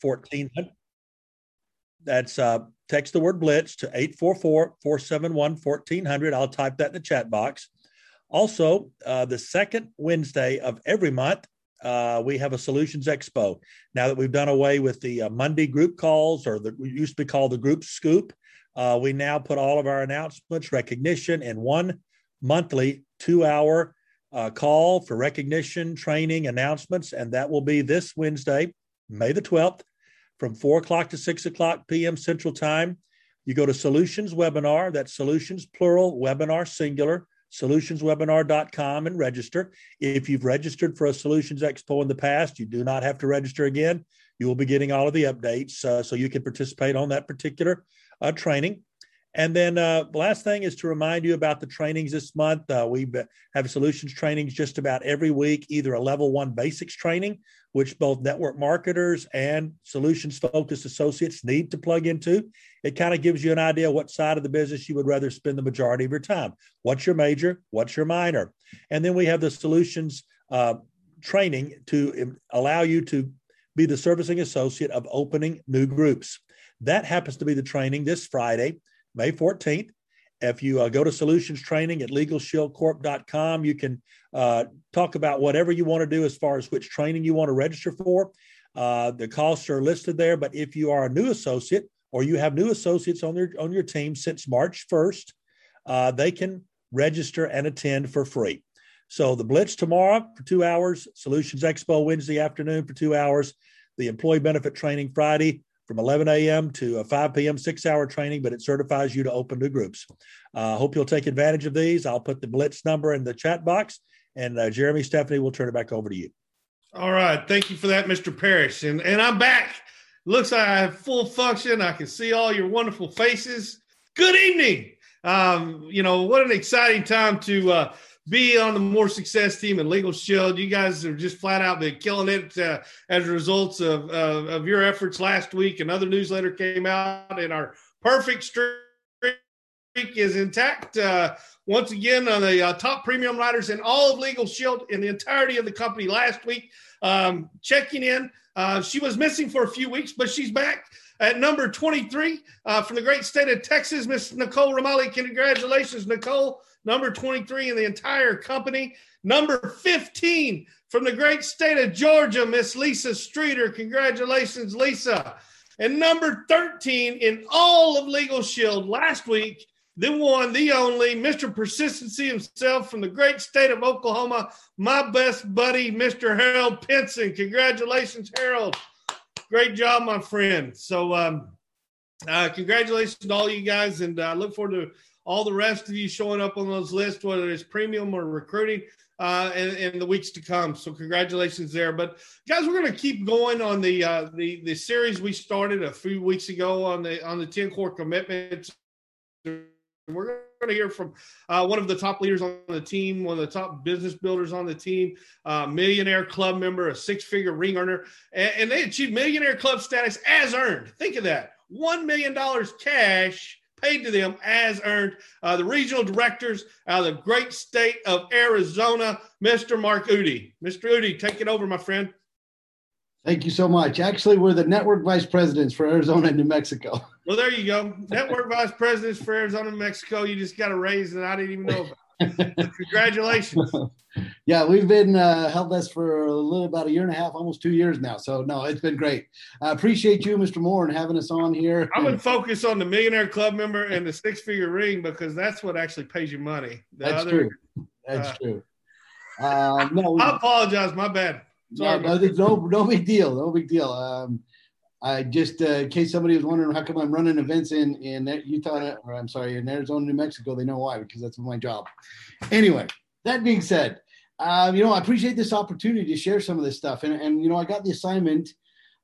1400. That's uh, text the word blitz to 844 471 1400. I'll type that in the chat box. Also, uh, the second Wednesday of every month, uh, we have a solutions expo. Now that we've done away with the uh, Monday group calls, or the we used to be called the group scoop, uh, we now put all of our announcements, recognition in one monthly two hour uh, call for recognition, training, announcements. And that will be this Wednesday, May the 12th, from 4 o'clock to 6 o'clock p.m. Central Time. You go to Solutions Webinar, that's Solutions plural, webinar singular, solutionswebinar.com and register. If you've registered for a Solutions Expo in the past, you do not have to register again. You will be getting all of the updates uh, so you can participate on that particular uh, training. And then uh, last thing is to remind you about the trainings this month. Uh, we have solutions trainings just about every week, either a level one basics training, which both network marketers and solutions focused associates need to plug into. It kind of gives you an idea what side of the business you would rather spend the majority of your time. What's your major? What's your minor? And then we have the solutions uh, training to allow you to be the servicing associate of opening new groups. That happens to be the training this Friday May 14th. If you uh, go to solutions training at legalshieldcorp.com, you can uh, talk about whatever you want to do as far as which training you want to register for. Uh, the costs are listed there, but if you are a new associate or you have new associates on your on your team since March 1st, uh, they can register and attend for free. So the Blitz tomorrow for two hours, Solutions Expo Wednesday afternoon for two hours, the Employee Benefit Training Friday, from 11 a.m. to 5 p.m., six hour training, but it certifies you to open new groups. I uh, hope you'll take advantage of these. I'll put the Blitz number in the chat box, and uh, Jeremy, Stephanie, will turn it back over to you. All right. Thank you for that, Mr. Parrish. And, and I'm back. Looks like I have full function. I can see all your wonderful faces. Good evening. Um, you know, what an exciting time to uh, be on the more success team and Legal Shield. You guys have just flat out been killing it uh, as a result of, uh, of your efforts last week. Another newsletter came out, and our perfect streak is intact. Uh, once again, on the uh, top premium writers in all of Legal Shield in the entirety of the company last week, um, checking in. Uh, she was missing for a few weeks, but she's back at number 23 uh, from the great state of Texas, Miss Nicole Romali. Congratulations, Nicole number 23 in the entire company. Number 15 from the great state of Georgia, Miss Lisa Streeter. Congratulations, Lisa. And number 13 in all of Legal Shield last week, the one, the only, Mr. Persistency himself from the great state of Oklahoma, my best buddy, Mr. Harold Pinson. Congratulations, Harold. Great job, my friend. So, um, uh, congratulations to all you guys, and I uh, look forward to all the rest of you showing up on those lists, whether it's premium or recruiting, uh, the weeks to come. So congratulations there. But guys, we're going to keep going on the uh, the the series we started a few weeks ago on the on the ten core commitments. We're going to hear from uh, one of the top leaders on the team, one of the top business builders on the team, uh, millionaire club member, a six figure ring earner, and, and they achieved millionaire club status as earned. Think of that $1 million cash paid to them as earned. Uh, the regional directors out of the great state of Arizona, Mr. Mark Udy. Mr. Udy, take it over, my friend. Thank you so much. Actually, we're the network vice presidents for Arizona and New Mexico. Well, there you go. Network vice presidents for Arizona and Mexico. You just got a raise that I didn't even know about. Congratulations. yeah, we've been uh, held this for a little about a year and a half, almost two years now. So no, it's been great. I appreciate you, Mr. Moore, and having us on here. I'm gonna focus on the millionaire club member and the six figure ring because that's what actually pays you money. The that's other, true. That's uh, true. Uh, no, I apologize. My bad. Sorry. No, no, no, no big deal. No big deal. Um, I just, uh, in case somebody was wondering how come I'm running events in in Utah, or I'm sorry, in Arizona, New Mexico, they know why because that's my job. Anyway, that being said, uh, you know, I appreciate this opportunity to share some of this stuff. And, and you know, I got the assignment,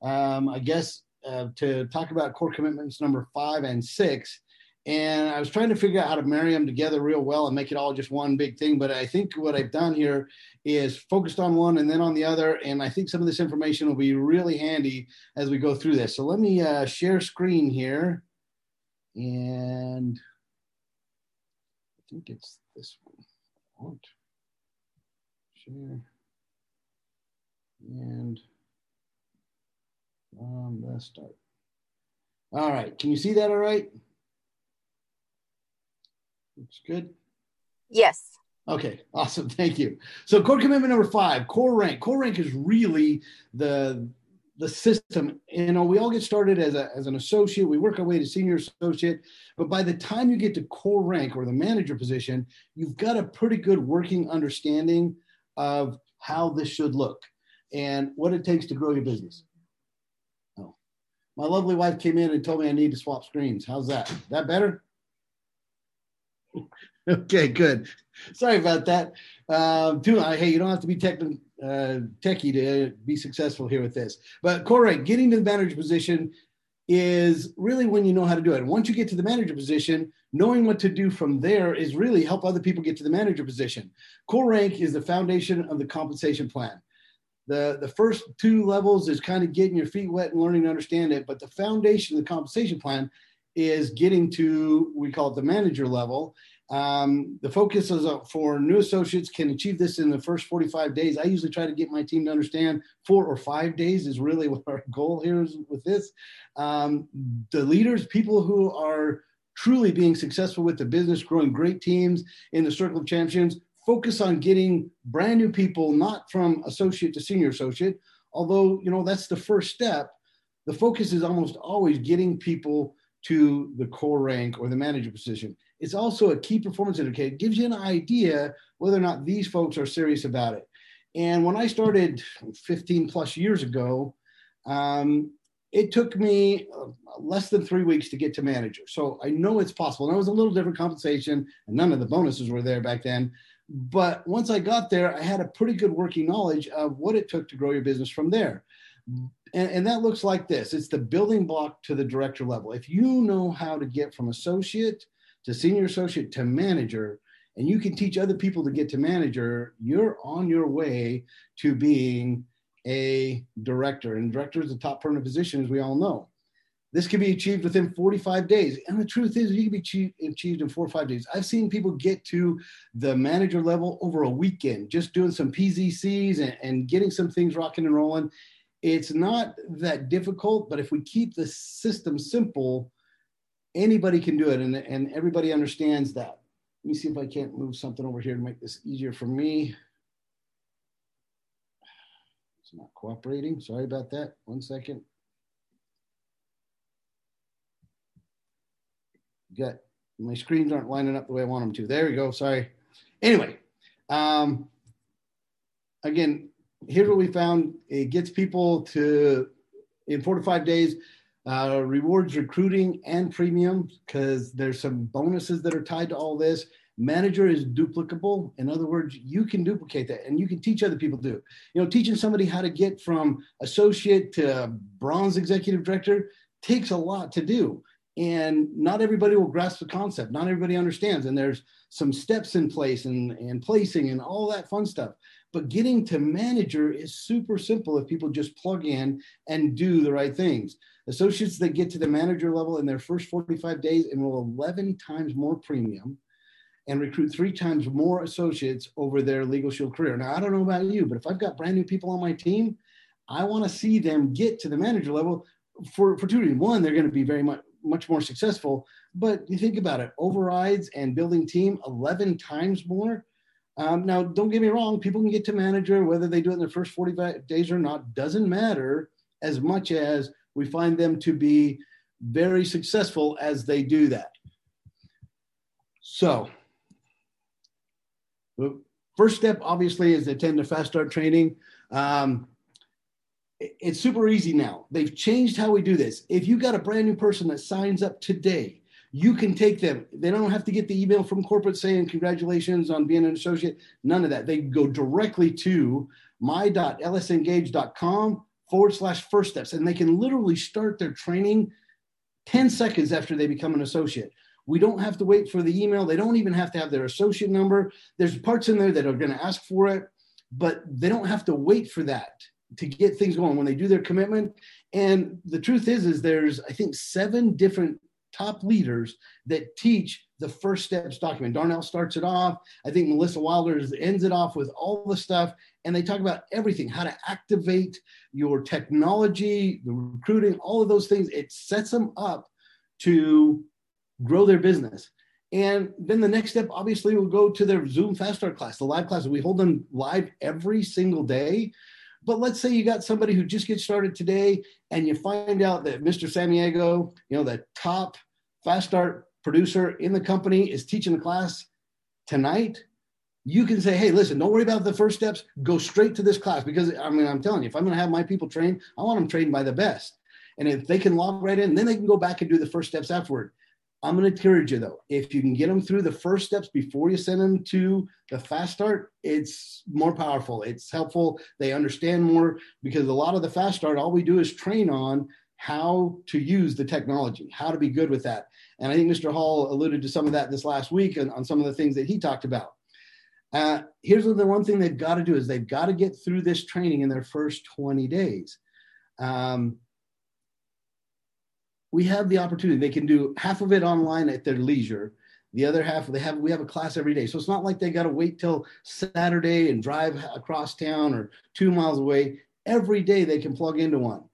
um, I guess, uh, to talk about core commitments number five and six. And I was trying to figure out how to marry them together real well and make it all just one big thing. But I think what I've done here is focused on one and then on the other. And I think some of this information will be really handy as we go through this. So let me uh, share screen here. And I think it's this one share and from the start. All right. Can you see that all right? Looks good. Yes. Okay, awesome. Thank you. So core commitment number five, core rank. Core rank is really the the system. You know, we all get started as a as an associate. We work our way to senior associate, but by the time you get to core rank or the manager position, you've got a pretty good working understanding of how this should look and what it takes to grow your business. Oh, my lovely wife came in and told me I need to swap screens. How's that? That better? Okay, good. Sorry about that. Um, too, uh, hey, you don't have to be tech, uh, techie to be successful here with this. But Corey, getting to the manager position is really when you know how to do it. And once you get to the manager position, knowing what to do from there is really help other people get to the manager position. Core rank is the foundation of the compensation plan. The, the first two levels is kind of getting your feet wet and learning to understand it. But the foundation of the compensation plan is getting to, we call it the manager level. Um, the focus is uh, for new associates can achieve this in the first 45 days. I usually try to get my team to understand four or five days is really what our goal here is with this. Um, the leaders, people who are truly being successful with the business, growing great teams in the circle of champions, focus on getting brand new people, not from associate to senior associate, although, you know, that's the first step. The focus is almost always getting people to the core rank or the manager position. It's also a key performance indicator. It gives you an idea whether or not these folks are serious about it. And when I started 15 plus years ago, um, it took me uh, less than three weeks to get to manager. So I know it's possible. And it was a little different compensation, and none of the bonuses were there back then. But once I got there, I had a pretty good working knowledge of what it took to grow your business from there. And, and, that looks like this it's the building block to the director level. If you know how to get from associate to senior associate to manager, and you can teach other people to get to manager, you're on your way to being a director. And director is the top permanent position, as we all know. This can be achieved within 45 days. And the truth is, you can be achieved, in four or five days. I've seen people get to the manager level over a weekend, just doing some PZCs and, and getting some things rocking and rolling it's not that difficult, but if we keep the system simple, anybody can do it and, and everybody understands that. Let me see if I can't move something over here to make this easier for me. It's not cooperating. Sorry about that. One second. Got my screens aren't lining up the way I want them to. There we go. Sorry. Anyway, um, again, here's what we found. It gets people to in four to five days uh, rewards recruiting and premium because there's some bonuses that are tied to all this. Manager is duplicable. In other words you can duplicate that and you can teach other people to do you know teaching somebody how to get from associate to bronze executive director takes a lot to do and not everybody will grasp the concept not everybody understands and there's some steps in place and, and placing and all that fun stuff but getting to manager is super simple if people just plug in and do the right things. Associates that get to the manager level in their first 45 days enroll 11 times more premium and recruit three times more associates over their legal shield career. Now, I don't know about you, but if I've got brand new people on my team, I want to see them get to the manager level for, for two reasons. One, they're going to be very much, much more successful. But you think about it, overrides and building team 11 times more um, now, don't get me wrong, people can get to manager, whether they do it in their first 45 days or not, doesn't matter as much as we find them to be very successful as they do that. So, the first step obviously is attend the fast start training. Um, it's super easy now. They've changed how we do this. If you got a brand new person that signs up today, you can take them. They don't have to get the email from corporate saying congratulations on being an associate. None of that. They go directly to my.lsengage.com forward slash first steps, and they can literally start their training 10 seconds after they become an associate. We don't have to wait for the email. They don't even have to have their associate number. There's parts in there that are going to ask for it, but they don't have to wait for that to get things going when they do their commitment. And the truth is, is there's I think seven different top leaders that teach the first steps document. Darnell starts it off. I think Melissa Wilder ends it off with all the stuff. And they talk about everything how to activate your technology, the recruiting, all of those things. It sets them up to grow their business. And then the next step, obviously, will go to their Zoom Fast Start class, the live class. We hold them live every single day. But let's say you got somebody who just gets started today and you find out that Mr. Samiego, you know, the top Fast Start producer in the company is teaching the class tonight. You can say, hey, listen, don't worry about the first steps. Go straight to this class because I mean, I'm telling you, if I'm going to have my people trained, I want them trained by the best. And if they can log right in, then they can go back and do the first steps afterward. I'm going to encourage you though, if you can get them through the first steps before you send them to the fast start, it's more powerful. It's helpful. They understand more because a lot of the fast start, all we do is train on how to use the technology, how to be good with that. And I think Mr. Hall alluded to some of that this last week on, on some of the things that he talked about. Uh, here's the one thing they've got to do is they've got to get through this training in their first 20 days. Um, we have the opportunity. They can do half of it online at their leisure. The other half, they have we have a class every day. So it's not like they got to wait till Saturday and drive across town or two miles away. Every day they can plug into one.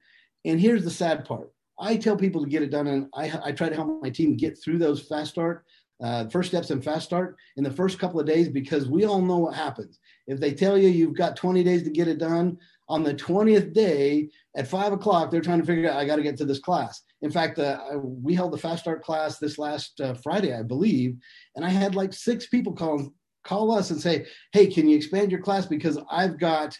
And here's the sad part. I tell people to get it done, and I, I try to help my team get through those fast start, uh, first steps in fast start in the first couple of days because we all know what happens. If they tell you you've got 20 days to get it done, on the 20th day at five o'clock, they're trying to figure out, I got to get to this class. In fact, uh, we held the fast start class this last uh, Friday, I believe, and I had like six people call, call us and say, Hey, can you expand your class? Because I've got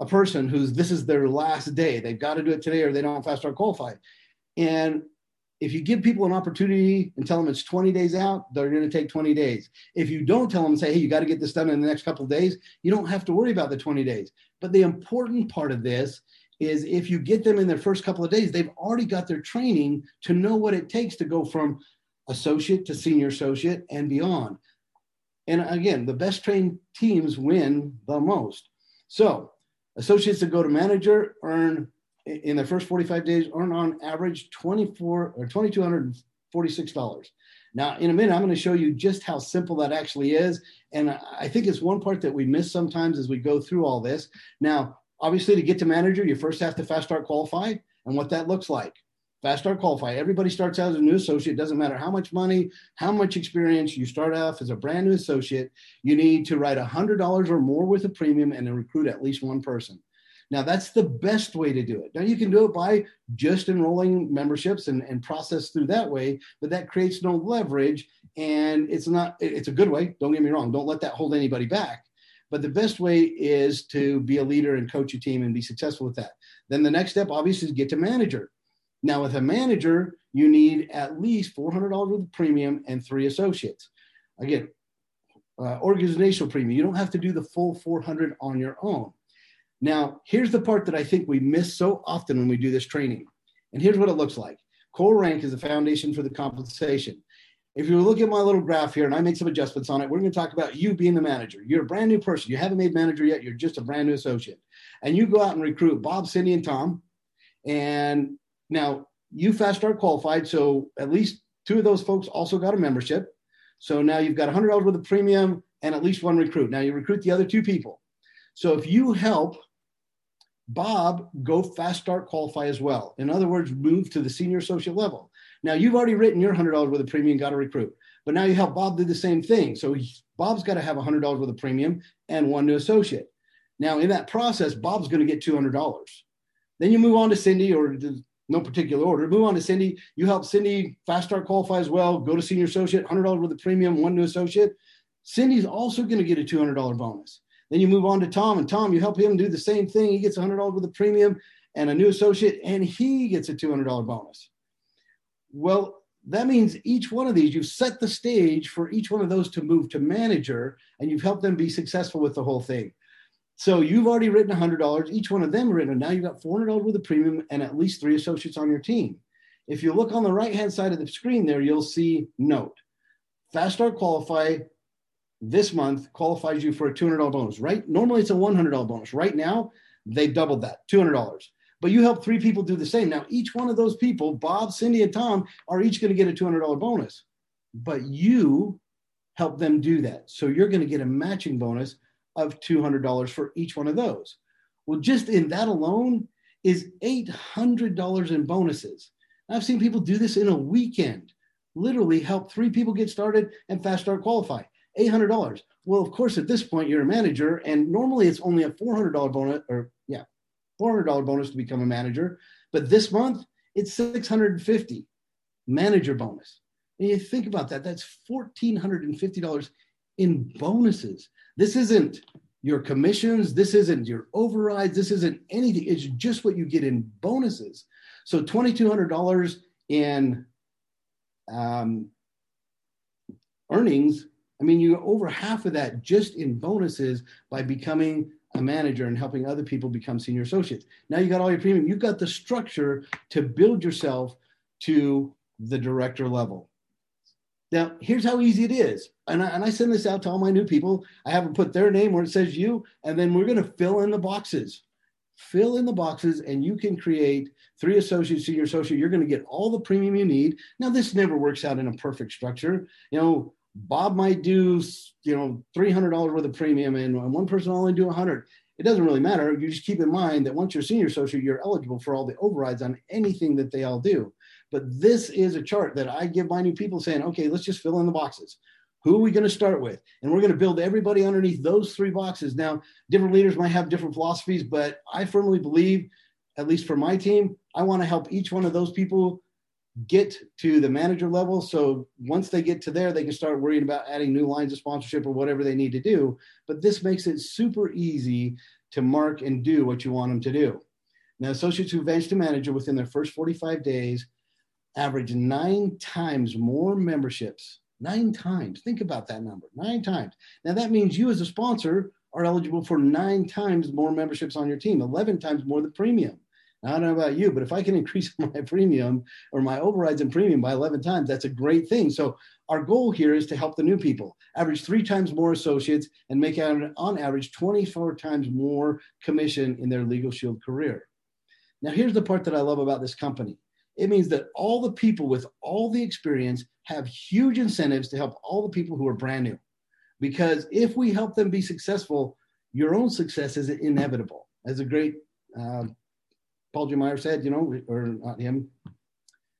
a person who's this is their last day. They've got to do it today or they don't fast start qualify. And if you give people an opportunity and tell them it's 20 days out, they're going to take 20 days. If you don't tell them say, hey, you got to get this done in the next couple of days, you don't have to worry about the 20 days. But the important part of this is if you get them in their first couple of days, they've already got their training to know what it takes to go from associate to senior associate and beyond. And again, the best trained teams win the most. So, associates that go to manager earn in the first 45 days earn on average 24 or $2,246. Now, in a minute, I'm going to show you just how simple that actually is. And I think it's one part that we miss sometimes as we go through all this. Now, obviously, to get to manager, you first have to fast start qualify and what that looks like. Fast start qualify. Everybody starts out as a new associate. Doesn't matter how much money, how much experience you start off as a brand new associate. You need to write $100 or more with a premium and then recruit at least one person. Now, that's the best way to do it. Now, you can do it by just enrolling memberships and, and process through that way, but that creates no leverage. And it's not, it's a good way. Don't get me wrong. Don't let that hold anybody back. But the best way is to be a leader and coach a team and be successful with that. Then the next step, obviously, is get to manager. Now, with a manager, you need at least $400 worth of premium and three associates. Again, uh, organizational premium. You don't have to do the full 400 on your own. Now, here's the part that I think we miss so often when we do this training. And here's what it looks like core rank is the foundation for the compensation. If you look at my little graph here and I make some adjustments on it, we're going to talk about you being the manager. You're a brand new person. You haven't made manager yet. You're just a brand new associate. And you go out and recruit Bob, Cindy, and Tom. And now you fast start qualified. So at least two of those folks also got a membership. So now you've got $100 worth of premium and at least one recruit. Now you recruit the other two people. So if you help Bob go fast start qualify as well. In other words, move to the senior associate level. Now you've already written your hundred dollars worth of premium, got to recruit, but now you help Bob do the same thing. So Bob's got to have a hundred dollars worth of premium and one new associate. Now in that process, Bob's going to get two hundred dollars. Then you move on to Cindy, or no particular order. Move on to Cindy. You help Cindy fast start qualify as well. Go to senior associate, hundred dollars worth of premium, one new associate. Cindy's also going to get a two hundred dollar bonus. Then you move on to Tom, and Tom, you help him do the same thing. He gets $100 with a premium and a new associate, and he gets a $200 bonus. Well, that means each one of these, you've set the stage for each one of those to move to manager, and you've helped them be successful with the whole thing. So you've already written $100, each one of them written, now you've got $400 with a premium and at least three associates on your team. If you look on the right hand side of the screen there, you'll see note. Fast Start Qualify this month qualifies you for a $200 bonus, right? Normally it's a $100 bonus. Right now, they doubled that, $200. But you help three people do the same. Now, each one of those people, Bob, Cindy, and Tom, are each going to get a $200 bonus. but you help them do that. So you're going to get a matching bonus of $200 for each one of those. Well, just in that alone is $800 in bonuses. I've seen people do this in a weekend, literally help three people get started and fast start qualify. $800. Well, of course, at this point, you're a manager, and normally it's only a $400 bonus, or yeah, $400 bonus to become a manager. But this month, it's 650 manager bonus. And you think about that, that's $1,450 in bonuses. This isn't your commissions, this isn't your overrides, this isn't anything. It's just what you get in bonuses. So $2,200 in um, earnings. I mean, you over half of that just in bonuses by becoming a manager and helping other people become senior associates. Now you got all your premium. You've got the structure to build yourself to the director level. Now, here's how easy it is. And I, and I send this out to all my new people. I have them put their name where it says you, and then we're going to fill in the boxes. Fill in the boxes, and you can create three associates, senior associate. You're going to get all the premium you need. Now, this never works out in a perfect structure. You know, Bob might do, you know, $300 worth of premium, and one person only do 100 it doesn't really matter. You just keep in mind that once you're senior associate, you're eligible for all the overrides on anything that they all do. But this is a chart that I give my new people saying, okay, let's just fill in the boxes. Who are we going to start with? And we're going to build everybody underneath those three boxes. Now, different leaders might have different philosophies, but I firmly believe, at least for my team, I want to help each one of those people get to the manager level. So once they get to there, they can start worrying about adding new lines of sponsorship or whatever they need to do. But this makes it super easy to mark and do what you want them to do. Now, associates who advance to manager within their first 45 days average nine times more memberships. Nine times. Think about that number. Nine times. Now that means you as a sponsor are eligible for nine times more memberships on your team, 11 times more the premium. I don't know about you, but if I can increase my premium or my overrides in premium by 11 times, that's a great thing. So our goal here is to help the new people average three times more associates and make out on average 24 times more commission in their legal shield career. Now, here's the part that I love about this company it means that all the people with all the experience have huge incentives to help all the people who are brand new. Because if we help them be successful, your own success is inevitable. As a great uh, Paul G. Meyer said, you know, or not him,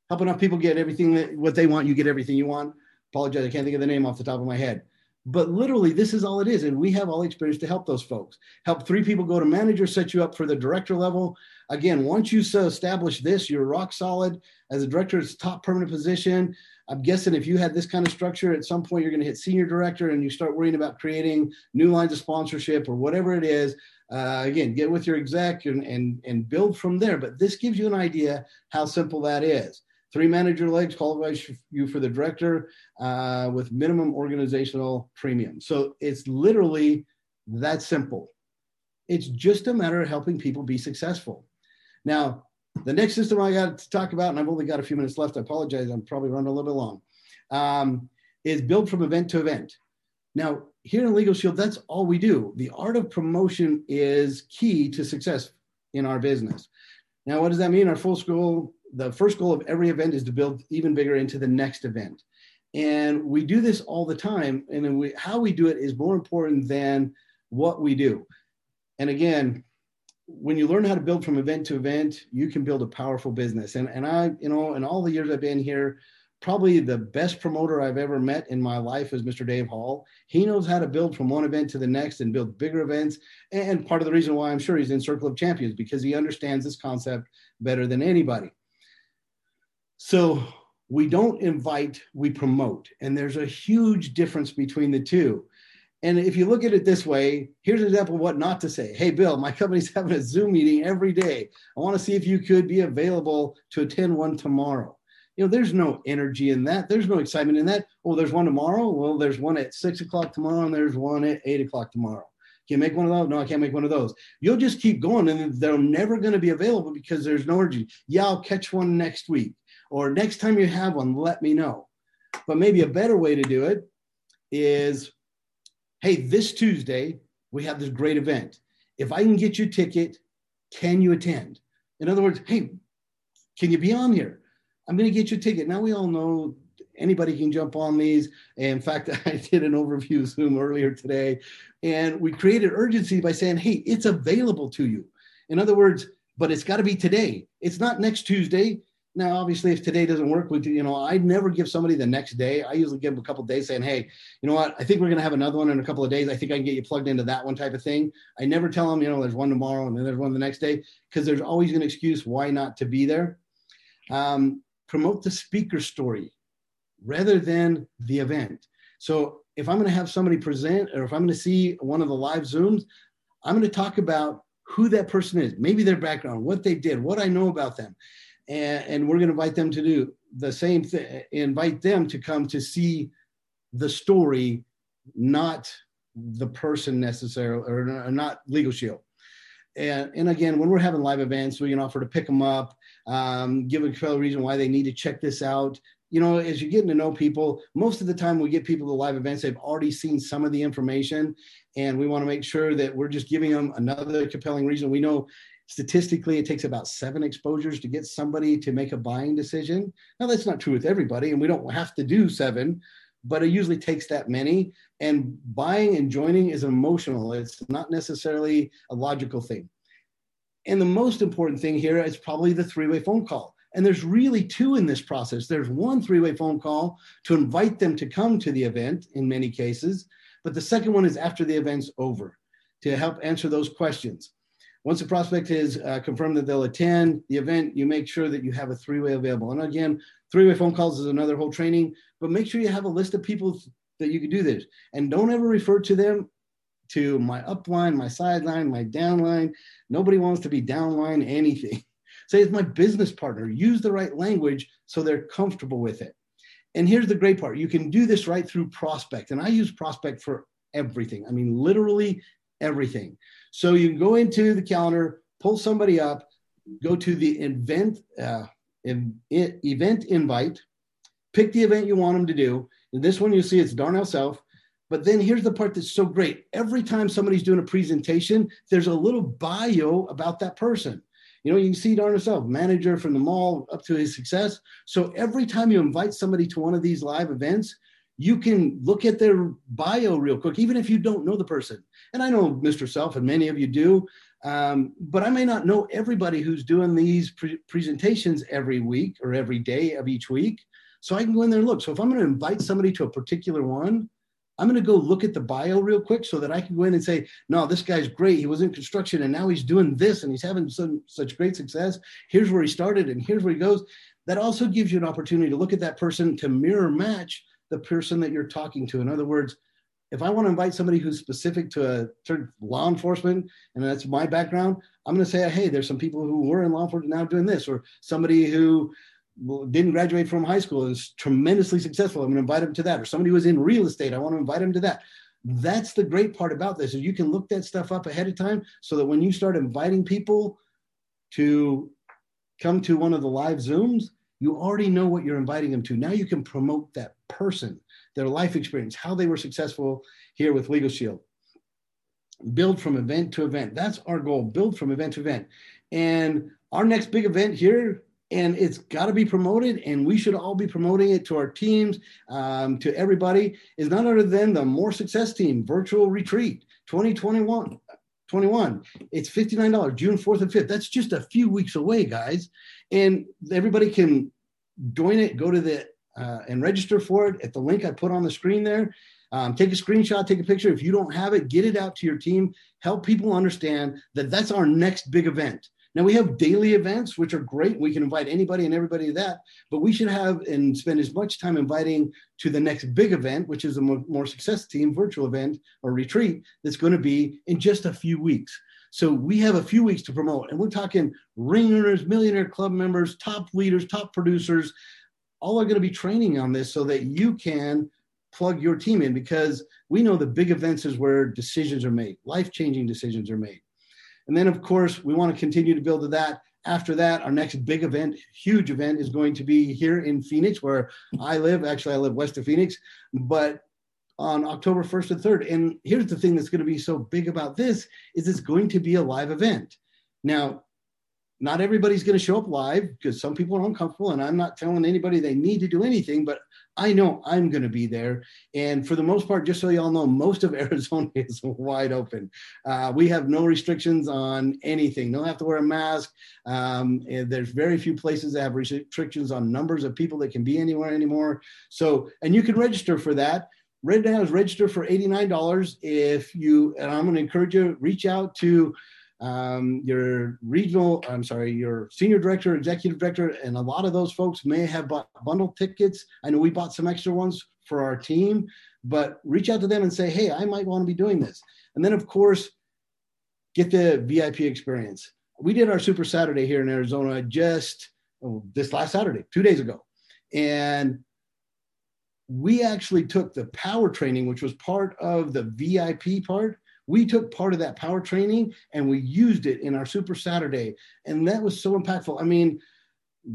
help enough people get everything that what they want, you get everything you want. Apologize, I can't think of the name off the top of my head. But literally, this is all it is. And we have all the experience to help those folks. Help three people go to manager, set you up for the director level. Again, once you establish this, you're rock solid. As a director, it's top permanent position. I'm guessing if you had this kind of structure, at some point you're going to hit senior director and you start worrying about creating new lines of sponsorship or whatever it is. Uh, again, get with your exec and, and, and build from there. But this gives you an idea how simple that is. Three manager legs qualifies you for the director uh, with minimum organizational premium. So it's literally that simple. It's just a matter of helping people be successful. Now, the next system I got to talk about, and I've only got a few minutes left. I apologize. I'm probably running a little bit long. Um, is build from event to event. Now, here in Legal Shield, that's all we do. The art of promotion is key to success in our business. Now, what does that mean? Our full school the first goal of every event is to build even bigger into the next event. And we do this all the time. And we, how we do it is more important than what we do. And again, when you learn how to build from event to event, you can build a powerful business. And, and I, you know, in all the years I've been here, probably the best promoter I've ever met in my life is Mr. Dave Hall. He knows how to build from one event to the next and build bigger events. And part of the reason why I'm sure he's in Circle of Champions because he understands this concept better than anybody. So we don't invite, we promote. And there's a huge difference between the two. And if you look at it this way, here's an example of what not to say. Hey, Bill, my company's having a Zoom meeting every day. I want to see if you could be available to attend one tomorrow. You know, there's no energy in that. There's no excitement in that. Oh, there's one tomorrow. Well, there's one at six o'clock tomorrow, and there's one at eight o'clock tomorrow. Can you make one of those? No, I can't make one of those. You'll just keep going, and they're never going to be available because there's no energy. Yeah, I'll catch one next week or next time you have one, let me know. But maybe a better way to do it is hey, this Tuesday, we have this great event. If I can get you a ticket, can you attend? In other words, hey, can you be on here? I'm going to get you a ticket. Now we all know Anybody can jump on these. In fact, I did an overview Zoom earlier today, and we created urgency by saying, hey, it's available to you. In other words, but it's got to be today. It's not next Tuesday. Now, obviously, if today doesn't work with you, you know, I'd never give somebody the next day. I usually give them a couple days saying, hey, you know what? I think we're going to have another one in a couple of days. I think I can get you plugged into that one type of thing. I never tell them, you know, there's one tomorrow and then there's one the next day because there's always an excuse why not to be there. Um, promote the speaker story rather than the event. So if I'm going to have somebody present or if I'm going to see one of the live Zooms, I'm going to talk about who that person is, maybe their background, what they did, what I know about them and, and we're going to invite them to do the same thing invite them to come to see the story not the person necessarily or not legal shield. And, and again when we're having live events we can offer to pick them up um, give a fellow reason why they need to check this out. You know as you're getting to know people most of the time we get people to live events they've already seen some of the information and we want to make sure that we're just giving them another compelling reason. We know statistically it takes about seven exposures to get somebody to make a buying decision. Now that's not true with everybody and we don't have to do seven but it usually takes that many. And buying and joining is emotional. It's not necessarily a logical thing. And the most important thing here is probably the three-way phone call. And there's really two in this process. There's one three-way phone call to invite them to come to the event in many cases but the second one is after the event's over to help answer those questions once the prospect has uh, confirmed that they'll attend the event, you make sure that you have a three-way available. And again, three-way phone calls is another whole training, but make sure you have a list of people that you can do this. And don't ever refer to them to my upline, my sideline, my downline. Nobody wants to be downline anything. Say it's my business partner. Use the right language so they're comfortable with it. And here's the great part. You can do this right through Prospect. And I use Prospect for everything. I mean, literally everything. So you can go into the calendar, pull somebody up, go to the event uh, event invite, pick the event you want them to do. In this one, you see it's Darnell Self. But then here's the part that's so great. Every time somebody's doing a presentation, there's a little bio about that person. You know, you can see Darnell Self, manager from the mall up to his success. So every time you invite somebody to one of these live events, you can look at their bio real quick, even if you don't know the person. And I know Mr. Self, and many of you do, um, but I may not know everybody who's doing these pre- presentations every week or every day of each week. So I can go in there and look. So if I'm going to invite somebody to a particular one, I'm going to go look at the bio real quick so that I can go in and say, no, this guy's great. He was in construction and now he's doing this and he's having some, such great success. Here's where he started and here's where he goes. That also gives you an opportunity to look at that person to mirror match the person that you're talking to. In other words, if I want to invite somebody who's specific to a law enforcement and that's my background, I'm going to say, hey, there's some people who were in law enforcement now doing this, or somebody who didn't graduate from high school and is tremendously successful. I'm going to invite them to that, or somebody who was in real estate. I want to invite them to that. That's the great part about this is you can look that stuff up ahead of time so that when you start inviting people to come to one of the live Zooms, you already know what you're inviting them to. Now you can promote that person, their life experience, how they were successful here with Legal Shield. Build from event to event. That's our goal. Build from event to event. And our next big event here, and it's got to be promoted, and we should all be promoting it to our teams, um, to everybody, is none other than the More Success Team Virtual Retreat 2021. 21. It's $59, June 4th and 5th. That's just a few weeks away, guys. And everybody can join it, go to the uh, and register for it at the link I put on the screen there. Um, take a screenshot, take a picture. If you don't have it, get it out to your team. Help people understand that that's our next big event. Now we have daily events, which are great. We can invite anybody and everybody to that, but we should have and spend as much time inviting to the next big event, which is a more, success team virtual event or retreat that's going to be in just a few weeks. So we have a few weeks to promote, and we're talking ring earners, millionaire club members, top leaders, top producers, all are going to be training on this so that you can plug your team in because we know the big events is where decisions are made, life changing decisions are made. And then, of course, we want to continue to build to that. After that, our next big event, huge event, is going to be here in Phoenix, where I live. Actually, I live west of Phoenix, but on October 1st and 3rd. And here's the thing that's going to be so big about this is it's going to be a live event. Now, not everybody's going to show up live because some people are uncomfortable and i'm not telling anybody they need to do anything but i know i'm going to be there. And for the most part just so y'all know most of arizona is wide open. Uh, we have no restrictions on anything. Don't have to wear a mask. Um, and there's very few places that have restrictions on numbers of people that can be anywhere anymore. So and you can register for that. Right now is register for $89 if you and i'm going to encourage you reach out to um, your regional, I'm sorry, your senior director, executive director, and a lot of those folks may have bought bundle tickets. I know we bought some extra ones for our team, but reach out to them and say, hey, I might want to be doing this. And then, of course, get the VIP experience. We did our Super Saturday here in Arizona just oh, this last Saturday, two days ago. And we actually took the power training, which was part of the VIP part, we took part of that power training and we used it in our Super Saturday. And that was so impactful. I mean,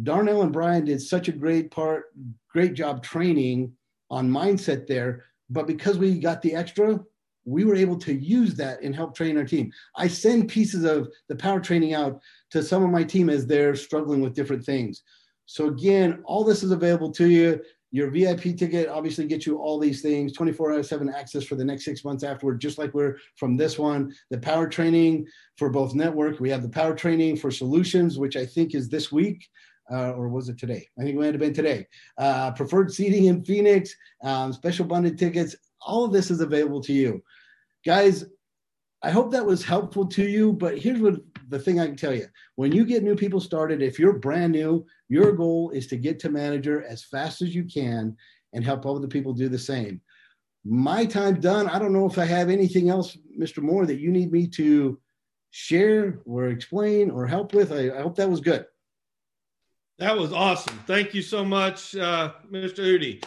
Darnell and Brian did such a great part, great job training on mindset there. But because we got the extra, we were able to use that and help train our team. I send pieces of the power training out to some of my team as they're struggling with different things. So again, all this is available to you. Your VIP ticket obviously gets you all these things 24 out of 7 access for the next six months afterward, just like we're from this one. The power training for both network. We have the power training for solutions, which I think is this week. Uh, or was it today? I think it might have been today. Uh, preferred seating in Phoenix, um, special bundled tickets. All of this is available to you. Guys, I hope that was helpful to you. But here's what the thing I can tell you when you get new people started, if you're brand new, your goal is to get to manager as fast as you can and help other people do the same. My time done. I don't know if I have anything else, Mr. Moore, that you need me to share or explain or help with. I, I hope that was good. That was awesome. Thank you so much, uh, Mr. Udy.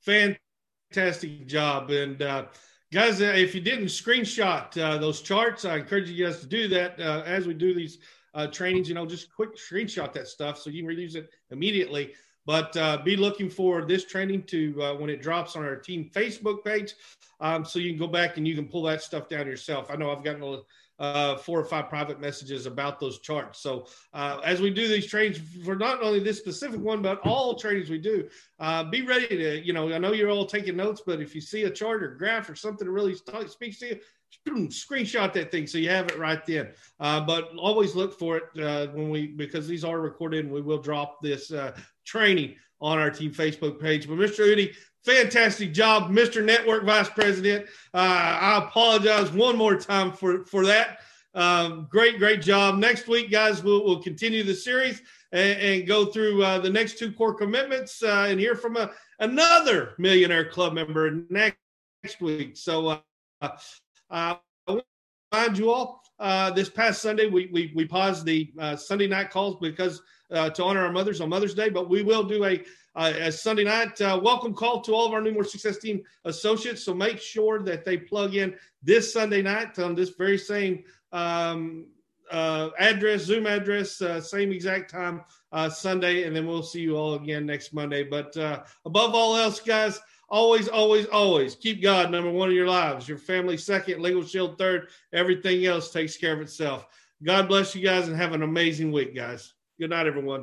Fantastic job. And, uh, guys uh, if you didn't screenshot uh, those charts i encourage you guys to do that uh, as we do these uh, trainings you know just quick screenshot that stuff so you can reuse it immediately. But uh, be looking for this training to uh, when it drops on our team facebook page um, so you can go back and you can pull that stuff down yourself. I know i've gotten a uh, four or five private messages about those charts. So uh, as we do these trainings for not only this specific one, but all trainings we do, uh, be ready to, you know, I know you're all taking notes, but if you see a chart or graph or something that really speaks to you, screenshot that thing so you have it right then. Uh, but always look for it uh, when we, because these are recorded and we will drop this uh, training on our team Facebook page. But Mr. Udy, fantastic job, Mr. Network Vice President. Uh, I apologize one more time for, for that. Um, great, great job. Next week, guys, we'll, we'll continue the series and, and go through uh, the next two core commitments uh, and hear from a, another Millionaire Club member next, next week. So, uh, I remind you all, uh, this past Sunday, we, we, we paused the uh, Sunday night calls because to honor our mothers on Mother's Day, but we will do a a Sunday night welcome call to all of our New More Success Team associates. So make sure that they plug in this Sunday night on this very same um, uh, address, Zoom address, uh, same exact time uh, Sunday, and then we'll see you all again next Monday. But above all else, guys, always, always, always keep God number one in your lives, your family second, legal shield third. Everything else takes care of itself. God bless you guys and have an amazing week, guys. Good night, everyone.